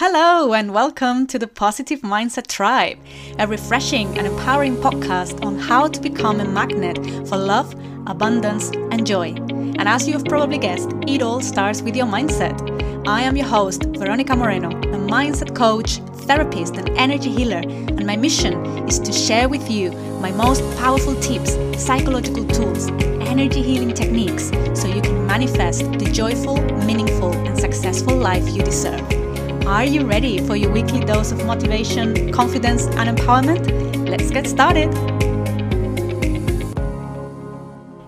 Hello, and welcome to the Positive Mindset Tribe, a refreshing and empowering podcast on how to become a magnet for love, abundance, and joy. And as you have probably guessed, it all starts with your mindset. I am your host, Veronica Moreno, a mindset coach, therapist, and energy healer, and my mission is to share with you my most powerful tips, psychological tools, energy healing techniques so you can manifest the joyful, meaningful, and successful life you deserve. Are you ready for your weekly dose of motivation, confidence, and empowerment? Let's get started.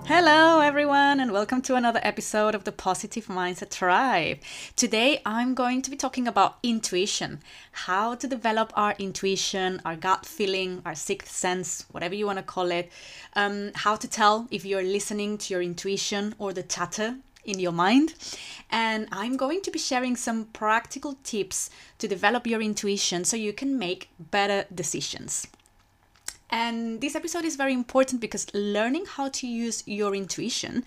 Hello, everyone, and welcome to another episode of the Positive Mindset Tribe. Today, I'm going to be talking about intuition how to develop our intuition, our gut feeling, our sixth sense, whatever you want to call it, um, how to tell if you're listening to your intuition or the chatter in your mind. And I'm going to be sharing some practical tips to develop your intuition so you can make better decisions. And this episode is very important because learning how to use your intuition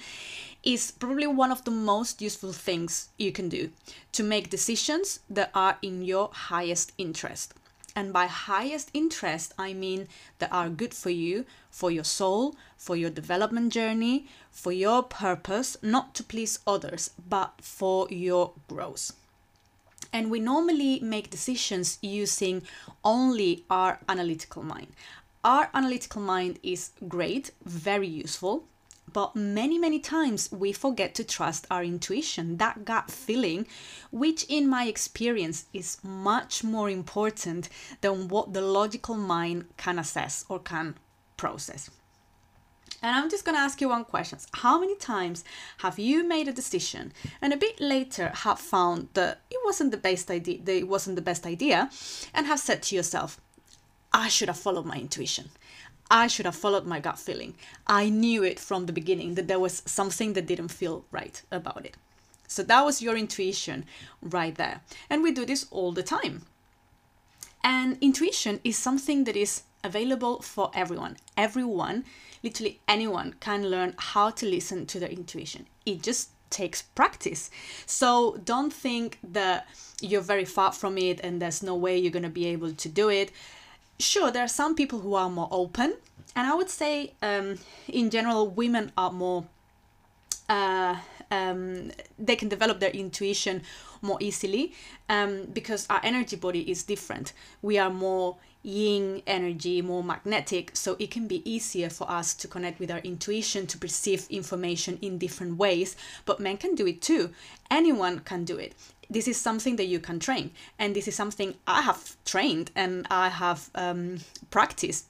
is probably one of the most useful things you can do to make decisions that are in your highest interest. And by highest interest, I mean that are good for you, for your soul, for your development journey, for your purpose, not to please others, but for your growth. And we normally make decisions using only our analytical mind. Our analytical mind is great, very useful, but many, many times we forget to trust our intuition, that gut feeling, which in my experience is much more important than what the logical mind can assess or can process. And I'm just going to ask you one question. How many times have you made a decision and a bit later have found that it wasn't the best idea, that it wasn't the best idea and have said to yourself, I should have followed my intuition. I should have followed my gut feeling. I knew it from the beginning that there was something that didn't feel right about it. So that was your intuition right there. And we do this all the time. And intuition is something that is available for everyone. Everyone, literally anyone, can learn how to listen to their intuition. It just takes practice. So don't think that you're very far from it and there's no way you're going to be able to do it sure, there are some people who are more open, and I would say, um, in general, women are more. Uh, um, they can develop their intuition more easily um, because our energy body is different. We are more yin energy, more magnetic, so it can be easier for us to connect with our intuition to perceive information in different ways. But men can do it too. Anyone can do it this is something that you can train and this is something i have trained and i have um, practiced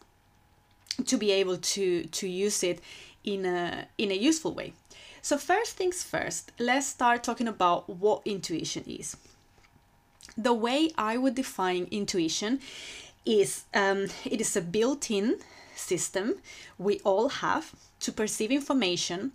to be able to to use it in a in a useful way so first things first let's start talking about what intuition is the way i would define intuition is um, it is a built-in system we all have to perceive information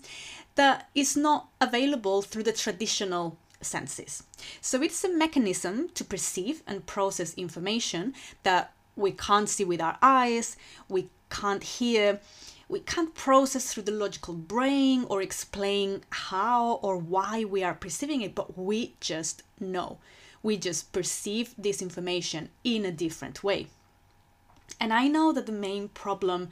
that is not available through the traditional senses. So it's a mechanism to perceive and process information that we can't see with our eyes, we can't hear, we can't process through the logical brain or explain how or why we are perceiving it, but we just know. We just perceive this information in a different way. And I know that the main problem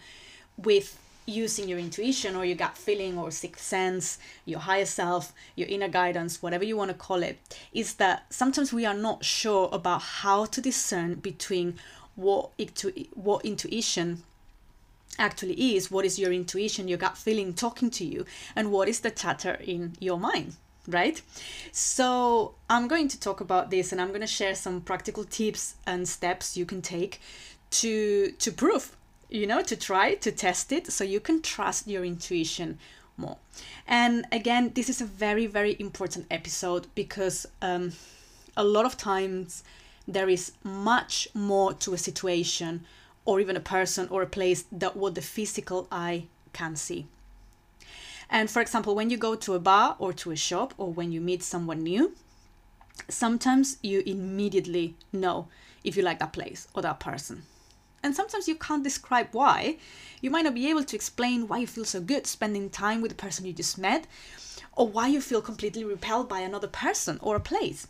with using your intuition or your gut feeling or sixth sense, your higher self, your inner guidance, whatever you want to call it, is that sometimes we are not sure about how to discern between what, what intuition actually is, what is your intuition, your gut feeling talking to you, and what is the chatter in your mind right so i'm going to talk about this and i'm going to share some practical tips and steps you can take to to prove you know, to try to test it so you can trust your intuition more. And again, this is a very, very important episode because um, a lot of times there is much more to a situation or even a person or a place that what the physical eye can see. And for example, when you go to a bar or to a shop or when you meet someone new, sometimes you immediately know if you like that place or that person and sometimes you can't describe why. You might not be able to explain why you feel so good spending time with the person you just met, or why you feel completely repelled by another person or a place.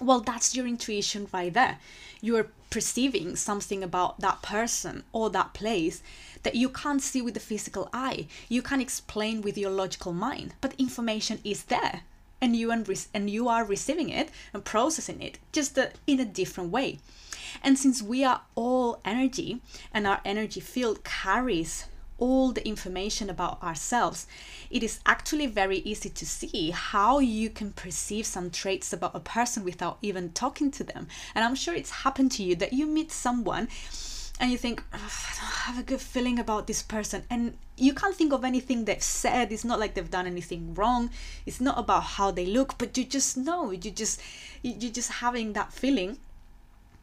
Well, that's your intuition right there. You're perceiving something about that person or that place that you can't see with the physical eye. You can't explain with your logical mind, but information is there. And you, and and you are receiving it and processing it just in a different way. And since we are all energy and our energy field carries all the information about ourselves, it is actually very easy to see how you can perceive some traits about a person without even talking to them. And I'm sure it's happened to you that you meet someone and you think, I don't have a good feeling about this person. And you can't think of anything they've said. It's not like they've done anything wrong. It's not about how they look, but you just know. You just you're just having that feeling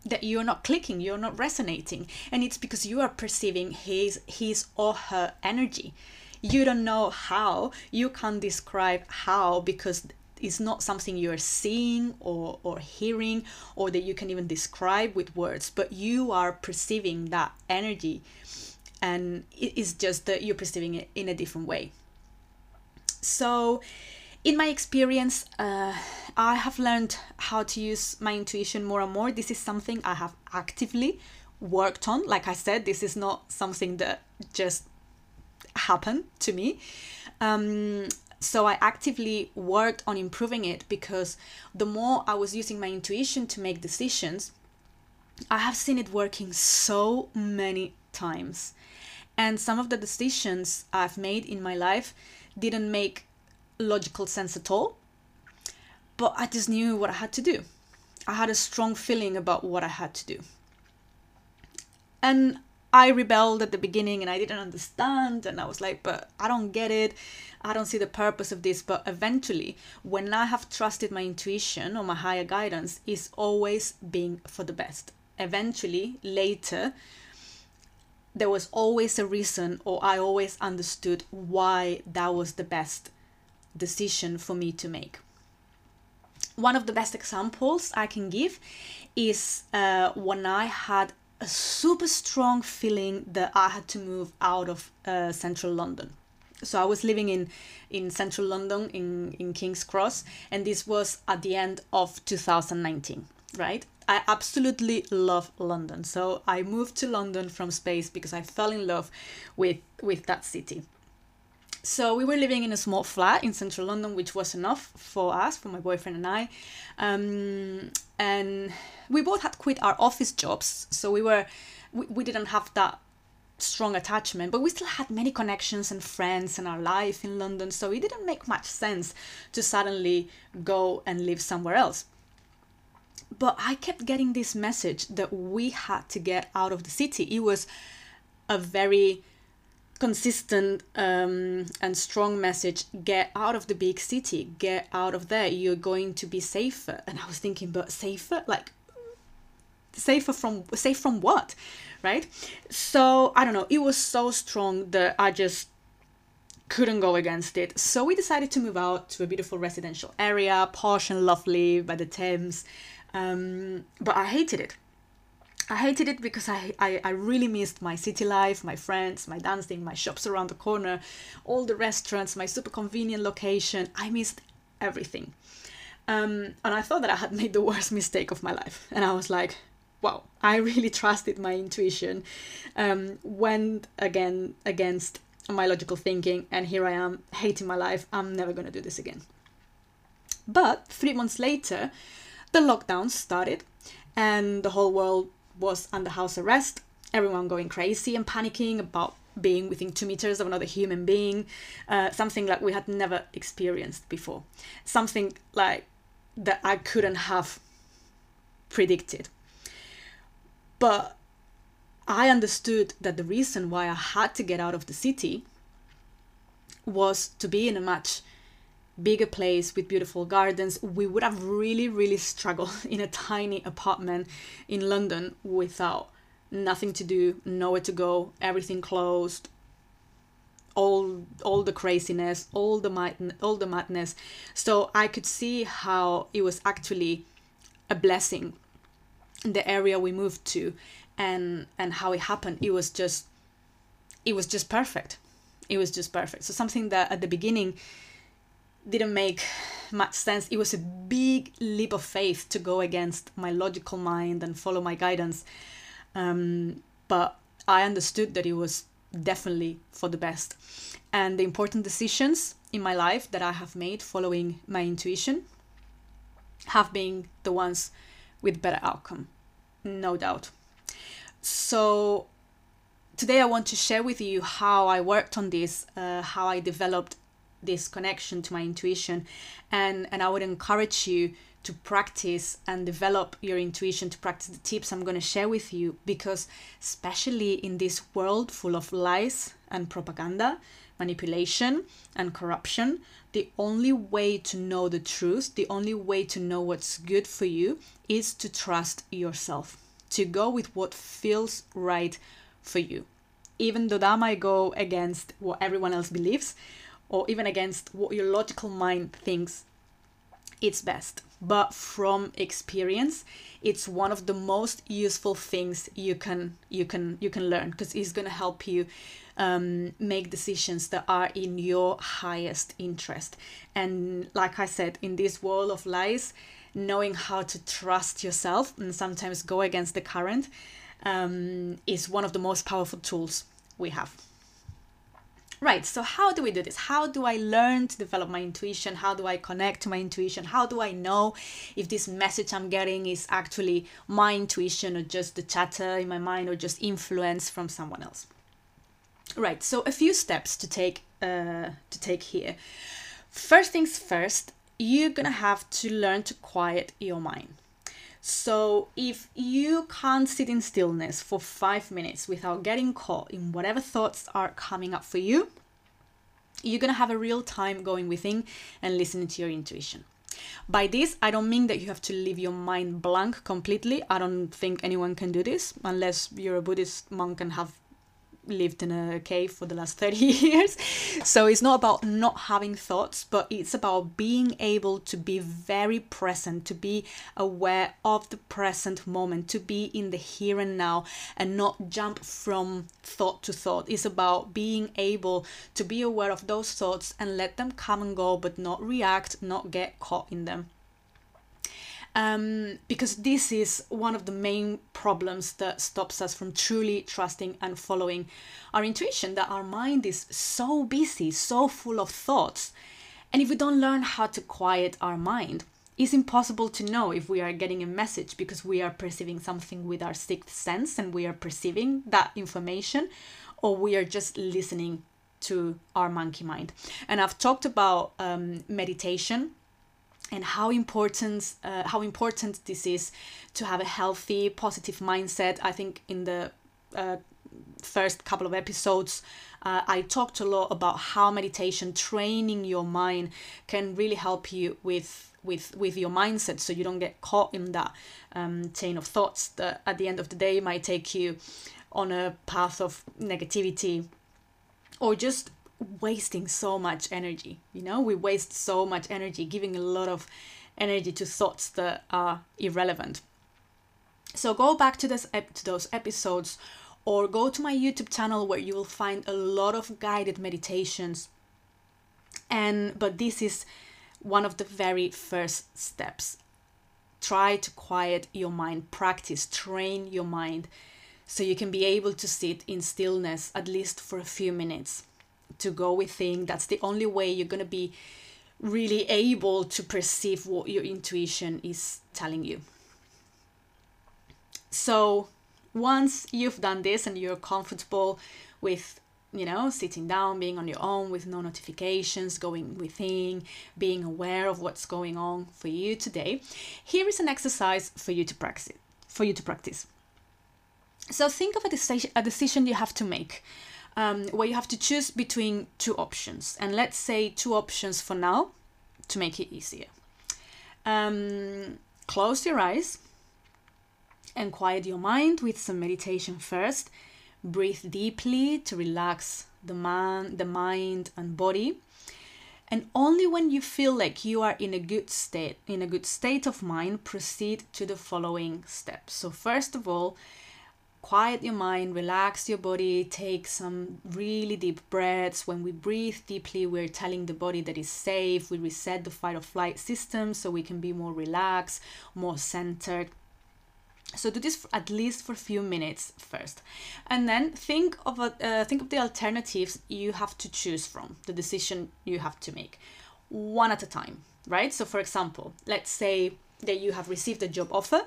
that you're not clicking, you're not resonating. And it's because you are perceiving his his or her energy. You don't know how, you can't describe how because it's not something you're seeing or, or hearing or that you can even describe with words, but you are perceiving that energy and it is just that you're perceiving it in a different way. So in my experience, uh, I have learned how to use my intuition more and more. This is something I have actively worked on. Like I said, this is not something that just happened to me. Um, so I actively worked on improving it because the more I was using my intuition to make decisions, I have seen it working so many times. And some of the decisions I've made in my life didn't make logical sense at all. But I just knew what I had to do. I had a strong feeling about what I had to do. And I rebelled at the beginning and I didn't understand. And I was like, but I don't get it. I don't see the purpose of this. But eventually, when I have trusted my intuition or my higher guidance, is always being for the best. Eventually, later, there was always a reason, or I always understood why that was the best decision for me to make. One of the best examples I can give is uh, when I had a super strong feeling that I had to move out of uh, central London. So I was living in in central London in in King's Cross, and this was at the end of 2019. Right, I absolutely love London. So I moved to London from Spain because I fell in love with with that city. So we were living in a small flat in central London, which was enough for us, for my boyfriend and I. Um, and we both had quit our office jobs, so we were we, we didn't have that strong attachment, but we still had many connections and friends in our life in London, so it didn't make much sense to suddenly go and live somewhere else. But I kept getting this message that we had to get out of the city. It was a very consistent um, and strong message get out of the big city get out of there. You're going to be safer. And i was thinking but safer? Like safer from safe from what? Right? So i don't know. It was so strong that i just couldn't go against it. So we decided to move out to a beautiful residential area posh and lovely by the thames. Um, but i hated it I hated it because I, I, I really missed my city life, my friends, my dancing, my shops around the corner, all the restaurants, my super convenient location. I missed everything. Um, and I thought that I had made the worst mistake of my life. And I was like, wow, I really trusted my intuition, um, went again against my logical thinking, and here I am hating my life. I'm never going to do this again. But three months later, the lockdown started, and the whole world was under house arrest, everyone going crazy and panicking about being within two meters of another human being, uh, something like we had never experienced before, something like that I couldn't have predicted. But I understood that the reason why I had to get out of the city was to be in a much bigger place with beautiful gardens, we would have really, really struggled in a tiny apartment in London without nothing to do, nowhere to go, everything closed, all all the craziness, all the all the madness. So I could see how it was actually a blessing the area we moved to and and how it happened. It was just it was just perfect. It was just perfect. So something that at the beginning didn't make much sense. It was a big leap of faith to go against my logical mind and follow my guidance. Um, but I understood that it was definitely for the best. And the important decisions in my life that I have made following my intuition have been the ones with better outcome, no doubt. So today I want to share with you how I worked on this, uh, how I developed this connection to my intuition, and and I would encourage you to practice and develop your intuition to practice the tips I'm going to share with you because especially in this world full of lies and propaganda, manipulation and corruption, the only way to know the truth, the only way to know what's good for you is to trust yourself, to go with what feels right for you. Even though that might go against what everyone else believes, or even against what your logical mind thinks it's best. But from experience, it's one of the most useful things you can you can you can learn because it's gonna help you um, make decisions that are in your highest interest. And like I said, in this world of lies, knowing how to trust yourself and sometimes go against the current um, is one of the most powerful tools we have. Right, so how do we do this? How do I learn to develop my intuition? How do I connect to my intuition? How do I know if this message I'm getting is actually my intuition or just the chatter in my mind or just influence from someone else? Right, so a few steps to take uh, to take here. First things first, you're gonna have to learn to quiet your mind. So, if you can't sit in stillness for five minutes without getting caught in whatever thoughts are coming up for you, you're gonna have a real time going within and listening to your intuition. By this, I don't mean that you have to leave your mind blank completely. I don't think anyone can do this unless you're a Buddhist monk and have lived in a cave for the last 30 years. So it's not about not having thoughts, but it's about being able to be very present, to be aware of the present moment, to be in the here and now and not jump from thought to thought. It's about being able to be aware of those thoughts and let them come and go, but not react, not get caught in them um, because this is one of the main problems that stops us from truly trusting and following our intuition that our mind is so busy so full of thoughts. And if we don't learn how to quiet our mind it's impossible to know if we are getting a message because we are perceiving something with our sixth sense and we are perceiving that information or we are just listening to our monkey mind. And i've talked about um, meditation and how important uh, how important this is to have a healthy positive mindset. I think in the uh, first couple of episodes uh, i talked a lot about how meditation training your mind can really help you with with with your mindset so you don't get caught in that um, chain of thoughts that at the end of the day might take you on a path of negativity. Or just wasting so much energy you know? We waste so much energy giving a lot of energy to thoughts that are irrelevant. So go back to this to those episodes or go to my youtube channel where you will find a lot of guided meditations. And but this is one of the very first steps. Try to quiet your mind practice train your mind so you can be able to sit in stillness at least for a few minutes to go within. That's the only way you're going to be really able to perceive what your intuition is telling you. So, once you've done this and you're comfortable with you know, sitting down, being on your own with no notifications, going within, being aware of what's going on for you today. Here is an exercise for you to practice. For you to practice. So think of a decision, a decision you have to make um, where you have to choose between two options. And let's say two options for now to make it easier. Um, close your eyes and quiet your mind with some meditation first. Breathe deeply to relax the man, the mind and body. And only when you feel like you are in a good state, in a good state of mind, proceed to the following steps. So first of all, quiet your mind, relax your body, take some really deep breaths. When we breathe deeply, we're telling the body that it's safe. We reset the fight or flight system so we can be more relaxed, more centered. So do this at least for a few minutes first, and then think of a, uh, think of the alternatives you have to choose from, the decision you have to make, one at a time, right? So for example, let's say that you have received a job offer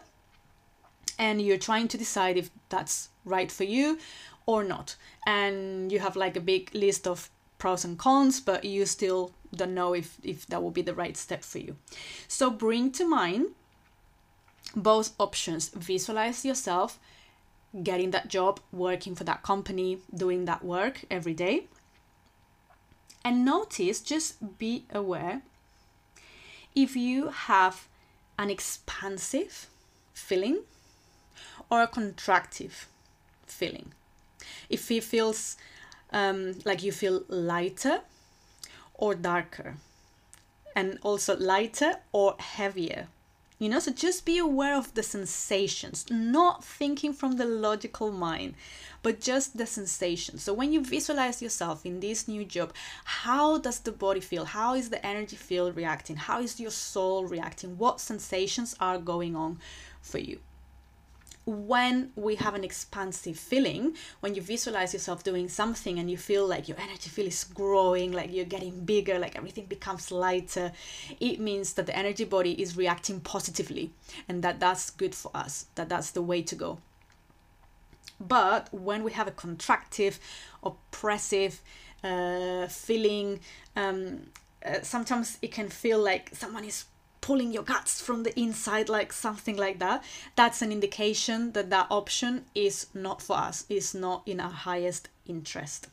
and you're trying to decide if that's right for you or not. And you have like a big list of pros and cons, but you still don't know if, if that will be the right step for you. So bring to mind both options. Visualize yourself getting that job, working for that company, doing that work every day. And notice, just be aware if you have an expansive feeling or a contractive feeling. If it feels um, like you feel lighter or darker, and also lighter or heavier. You know, so just be aware of the sensations, not thinking from the logical mind, but just the sensations. So when you visualize yourself in this new job, how does the body feel? How is the energy field reacting? How is your soul reacting? What sensations are going on for you? When we have an expansive feeling, when you visualize yourself doing something and you feel like your energy field is growing, like you're getting bigger, like everything becomes lighter, it means that the energy body is reacting positively and that that's good for us, that that's the way to go. But when we have a contractive, oppressive uh, feeling, um, uh, sometimes it can feel like someone is pulling your guts from the inside like something like that that's an indication that that option is not for us is not in our highest interest.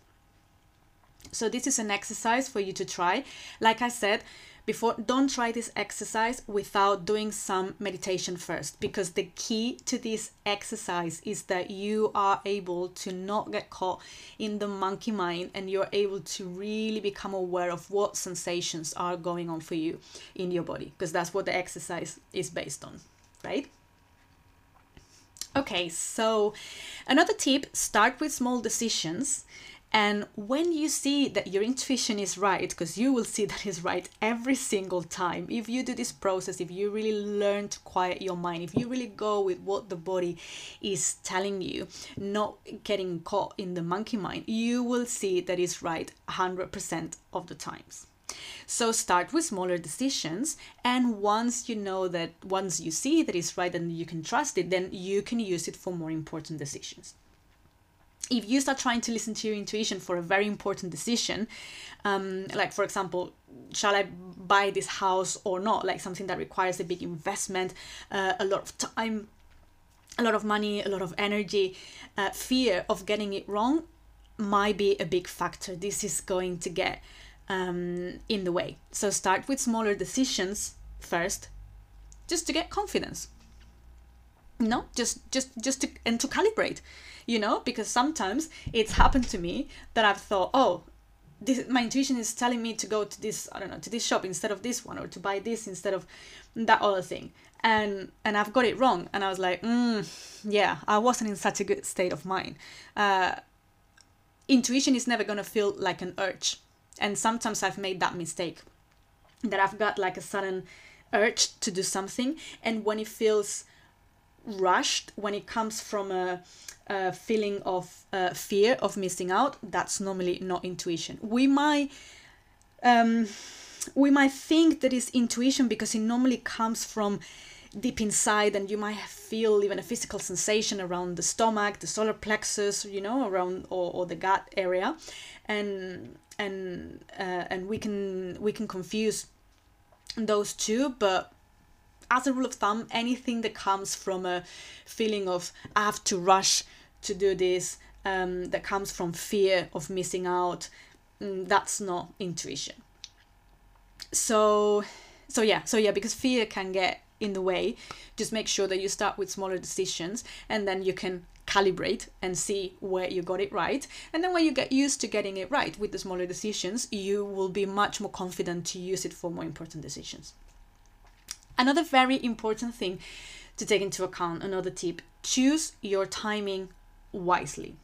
So this is an exercise for you to try. Like i said before don't try this exercise without doing some meditation first because the key to this exercise is that you are able to not get caught in the monkey mind and you're able to really become aware of what sensations are going on for you in your body because that's what the exercise is based on right? Okay, so another tip start with small decisions and when you see that your intuition is right, because you will see that is right every single time, if you do this process, if you really learn to quiet your mind, if you really go with what the body is telling you, not getting caught in the monkey mind, you will see that is right 100% of the times. So start with smaller decisions, and once you know that, once you see that it's right and you can trust it, then you can use it for more important decisions if you start trying to listen to your intuition for a very important decision, um, like for example, shall I buy this house or not? Like something that requires a big investment, uh, a lot of time, a lot of money, a lot of energy, uh, fear of getting it wrong might be a big factor. This is going to get um, in the way. So start with smaller decisions first, just to get confidence. No, just just just to and to calibrate you know, because sometimes it's happened to me that I've thought, oh, this, my intuition is telling me to go to this, I don't know, to this shop instead of this one, or to buy this instead of that other thing. And and I've got it wrong, and I was like, mm, yeah, I wasn't in such a good state of mind. Uh, intuition is never gonna feel like an urge, and sometimes I've made that mistake, that I've got like a sudden urge to do something, and when it feels rushed, when it comes from a uh, feeling of uh, fear of missing out, that's normally not intuition. We might um, we might think that is intuition because it normally comes from deep inside and you might feel even a physical sensation around the stomach the solar plexus you know around or, or the gut area and and uh, and we can we can confuse those two but as a rule of thumb anything that comes from a feeling of i have to rush to do this um, that comes from fear of missing out mm, that's not intuition. So so yeah so yeah because fear can get in the way just make sure that you start with smaller decisions and then you can calibrate and see where you got it right. And then when you get used to getting it right with the smaller decisions you will be much more confident to use it for more important decisions another very important thing to take into account another tip choose your timing wisely.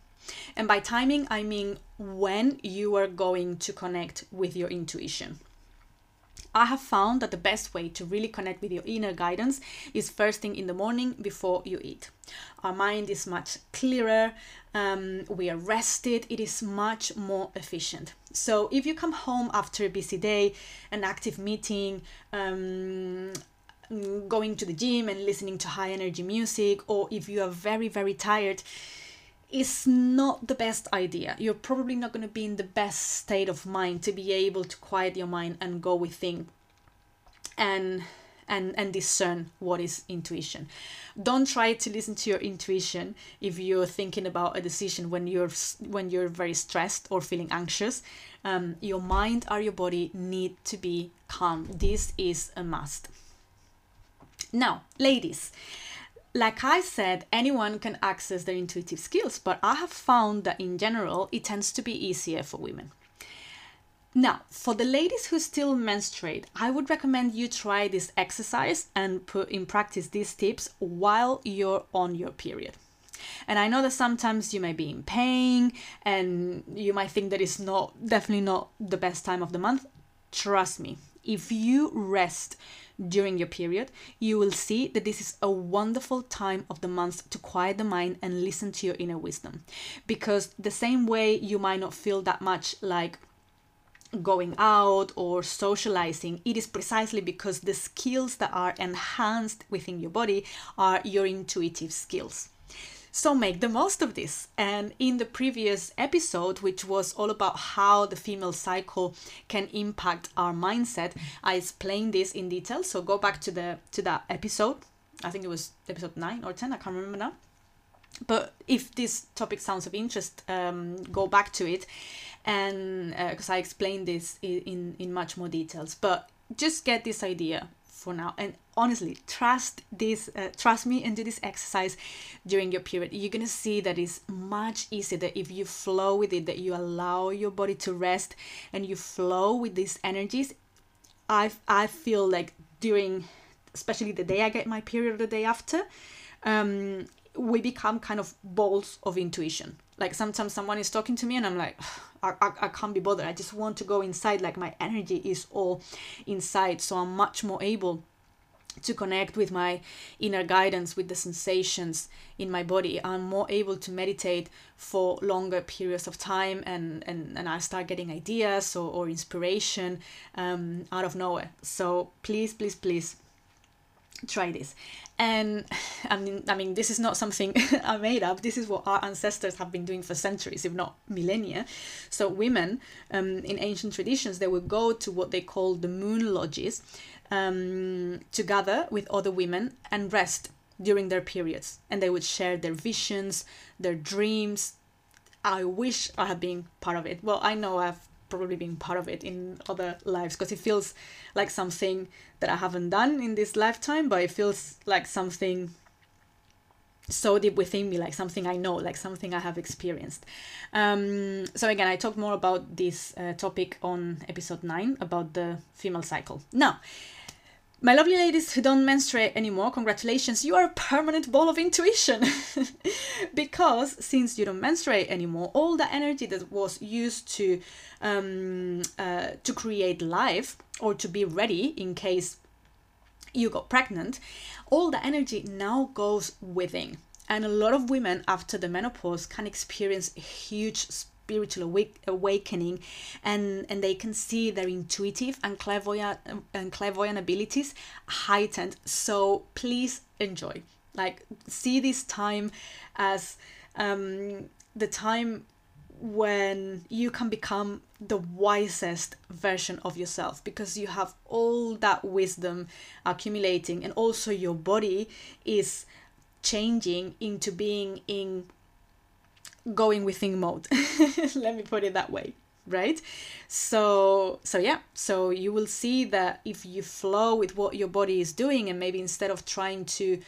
And by timing, I mean when you are going to connect with your intuition. I have found that the best way to really connect with your inner guidance is first thing in the morning before you eat. Our mind is much clearer, um, we are rested, it is much more efficient. So, if you come home after a busy day, an active meeting, um, going to the gym and listening to high energy music, or if you are very, very tired, is not the best idea. You're probably not going to be in the best state of mind to be able to quiet your mind and go within and and and discern what is intuition. Don't try to listen to your intuition if you're thinking about a decision when you're when you're very stressed or feeling anxious. Um, your mind or your body need to be calm. This is a must. Now, ladies, like I said, anyone can access their intuitive skills, but I have found that in general, it tends to be easier for women. Now, for the ladies who still menstruate, I would recommend you try this exercise and put in practice these tips while you're on your period. And I know that sometimes you may be in pain and you might think that it's not definitely not the best time of the month. Trust me, if you rest during your period, you will see that this is a wonderful time of the month to quiet the mind and listen to your inner wisdom. Because the same way you might not feel that much like going out or socializing, it is precisely because the skills that are enhanced within your body are your intuitive skills. So make the most of this. And in the previous episode, which was all about how the female cycle can impact our mindset, I explained this in detail. So go back to the to that episode. I think it was episode nine or ten. I can't remember now. But if this topic sounds of interest, um, go back to it, and because uh, I explained this in, in in much more details. But just get this idea for now and honestly trust this uh, trust me and do this exercise during your period. You're gonna see that it's much easier that if you flow with it that you allow your body to rest and you flow with these energies. I i feel like during especially the day i get my period the day after um we become kind of balls of intuition. Like sometimes someone is talking to me and i'm like I, I, I can't be bothered. I just want to go inside. Like my energy is all inside. So i'm much more able to connect with my inner guidance with the sensations in my body. I'm more able to meditate for longer periods of time and and, and i start getting ideas or, or inspiration um, out of nowhere. So please please please try this. And i mean i mean this is not something i made up. This is what our ancestors have been doing for centuries if not millennia. So women um, in ancient traditions they would go to what they call the moon lodges um, together with other women and rest during their periods. And they would share their visions their dreams. I wish i had been part of it. Well i know i've probably been part of it in other lives because it feels like something that I haven't done in this lifetime, but it feels like something so deep within me, like something I know, like something I have experienced. Um, so again, I talked more about this uh, topic on episode nine about the female cycle. Now, my lovely ladies who don't menstruate anymore, congratulations, you are a permanent ball of intuition. because since you don't menstruate anymore, all the energy that was used to um, uh, to create life or to be ready in case you got pregnant, all the energy now goes within. And a lot of women after the menopause can experience a huge spiritual awake, awakening and and they can see their intuitive and clairvoyant and clairvoyant abilities heightened so please enjoy like see this time as um, the time when you can become the wisest version of yourself because you have all that wisdom accumulating and also your body is changing into being in going within mode. Let me put it that way right? So so yeah so you will see that if you flow with what your body is doing and maybe instead of trying to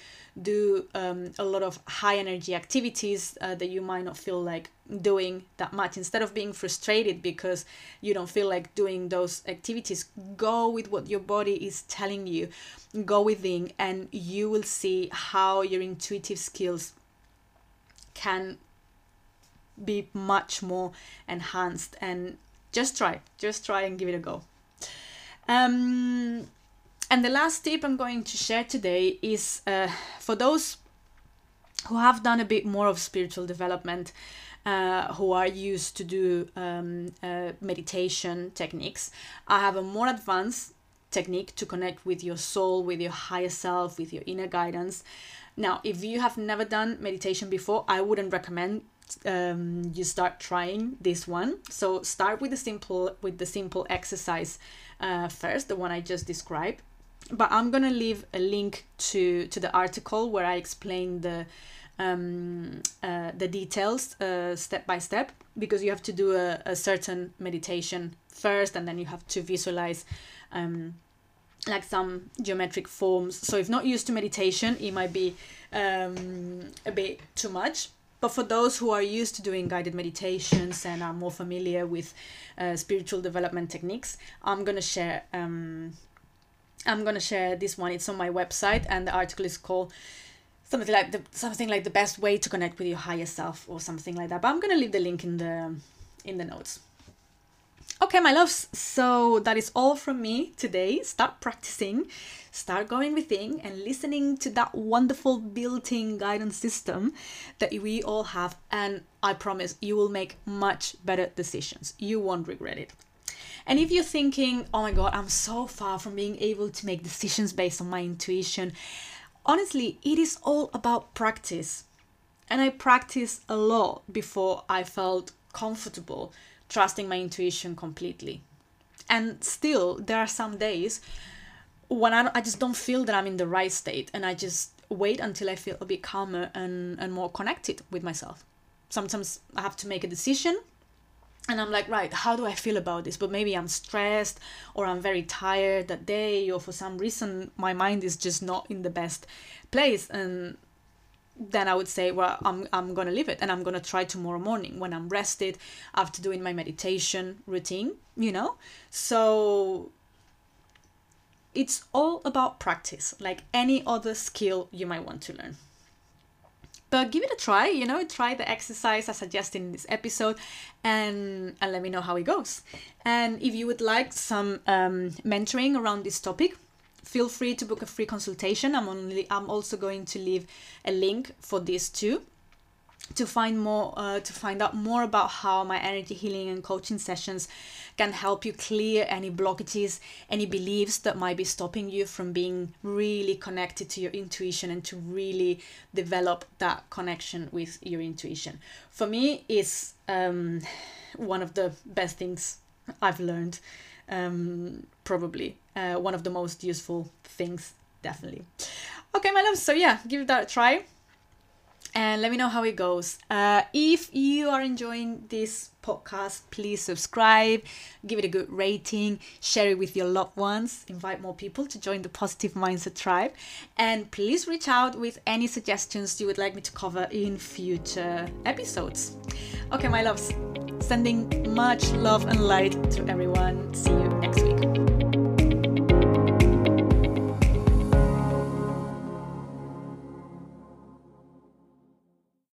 do um, a lot of high energy activities uh, that you might not feel like doing that much. Instead of being frustrated because you don't feel like doing those activities go with what your body is telling you. Go within and you will see how your intuitive skills can be much more enhanced. And just try just try and give it a go. Um, and the last tip i'm going to share today is uh, for those who have done a bit more of spiritual development uh, who are used to do um, uh, meditation techniques i have a more advanced technique to connect with your soul with your higher self with your inner guidance. Now if you have never done meditation before i wouldn't recommend um, you start trying this one. So start with the simple with the simple exercise uh, first, the one I just described. But I'm gonna leave a link to to the article where I explain the um, uh, the details uh, step by step because you have to do a, a certain meditation first and then you have to visualize um, like some geometric forms. So if not used to meditation, it might be um, a bit too much but for those who are used to doing guided meditations and are more familiar with uh, spiritual development techniques, I'm gonna share. Um, I'm gonna share this one. It's on my website, and the article is called something like the something like the best way to connect with your higher self, or something like that. But I'm gonna leave the link in the in the notes. Okay, my loves, so that is all from me today. Start practicing, start going within, and listening to that wonderful built in guidance system that we all have. And I promise you will make much better decisions. You won't regret it. And if you're thinking, oh my god, I'm so far from being able to make decisions based on my intuition, honestly, it is all about practice. And I practiced a lot before I felt comfortable trusting my intuition completely. And still, there are some days when I, I just don't feel that I'm in the right state and I just wait until I feel a bit calmer and, and more connected with myself. Sometimes I have to make a decision and I'm like, right, how do I feel about this? But maybe I'm stressed or I'm very tired that day, or for some reason my mind is just not in the best place. And then I would say, well, I'm, I'm going to leave it and I'm going to try tomorrow morning when I'm rested after doing my meditation routine, you know? So it's all about practice, like any other skill you might want to learn. But give it a try, you know, try the exercise I suggested in this episode and, and let me know how it goes. And if you would like some um, mentoring around this topic, feel free to book a free consultation. I'm only I'm also going to leave a link for this too to find more uh, to find out more about how my energy healing and coaching sessions can help you clear any blockages any beliefs that might be stopping you from being really connected to your intuition and to really develop that connection with your intuition for me is um, one of the best things i've learned um, probably uh, one of the most useful things, definitely. Okay, my love, so yeah, give that a try and let me know how it goes. Uh, if you are enjoying this podcast, please subscribe, give it a good rating, share it with your loved ones, invite more people to join the Positive Mindset Tribe, and please reach out with any suggestions you would like me to cover in future episodes. Okay, my loves, sending much love and light to everyone. See you next week.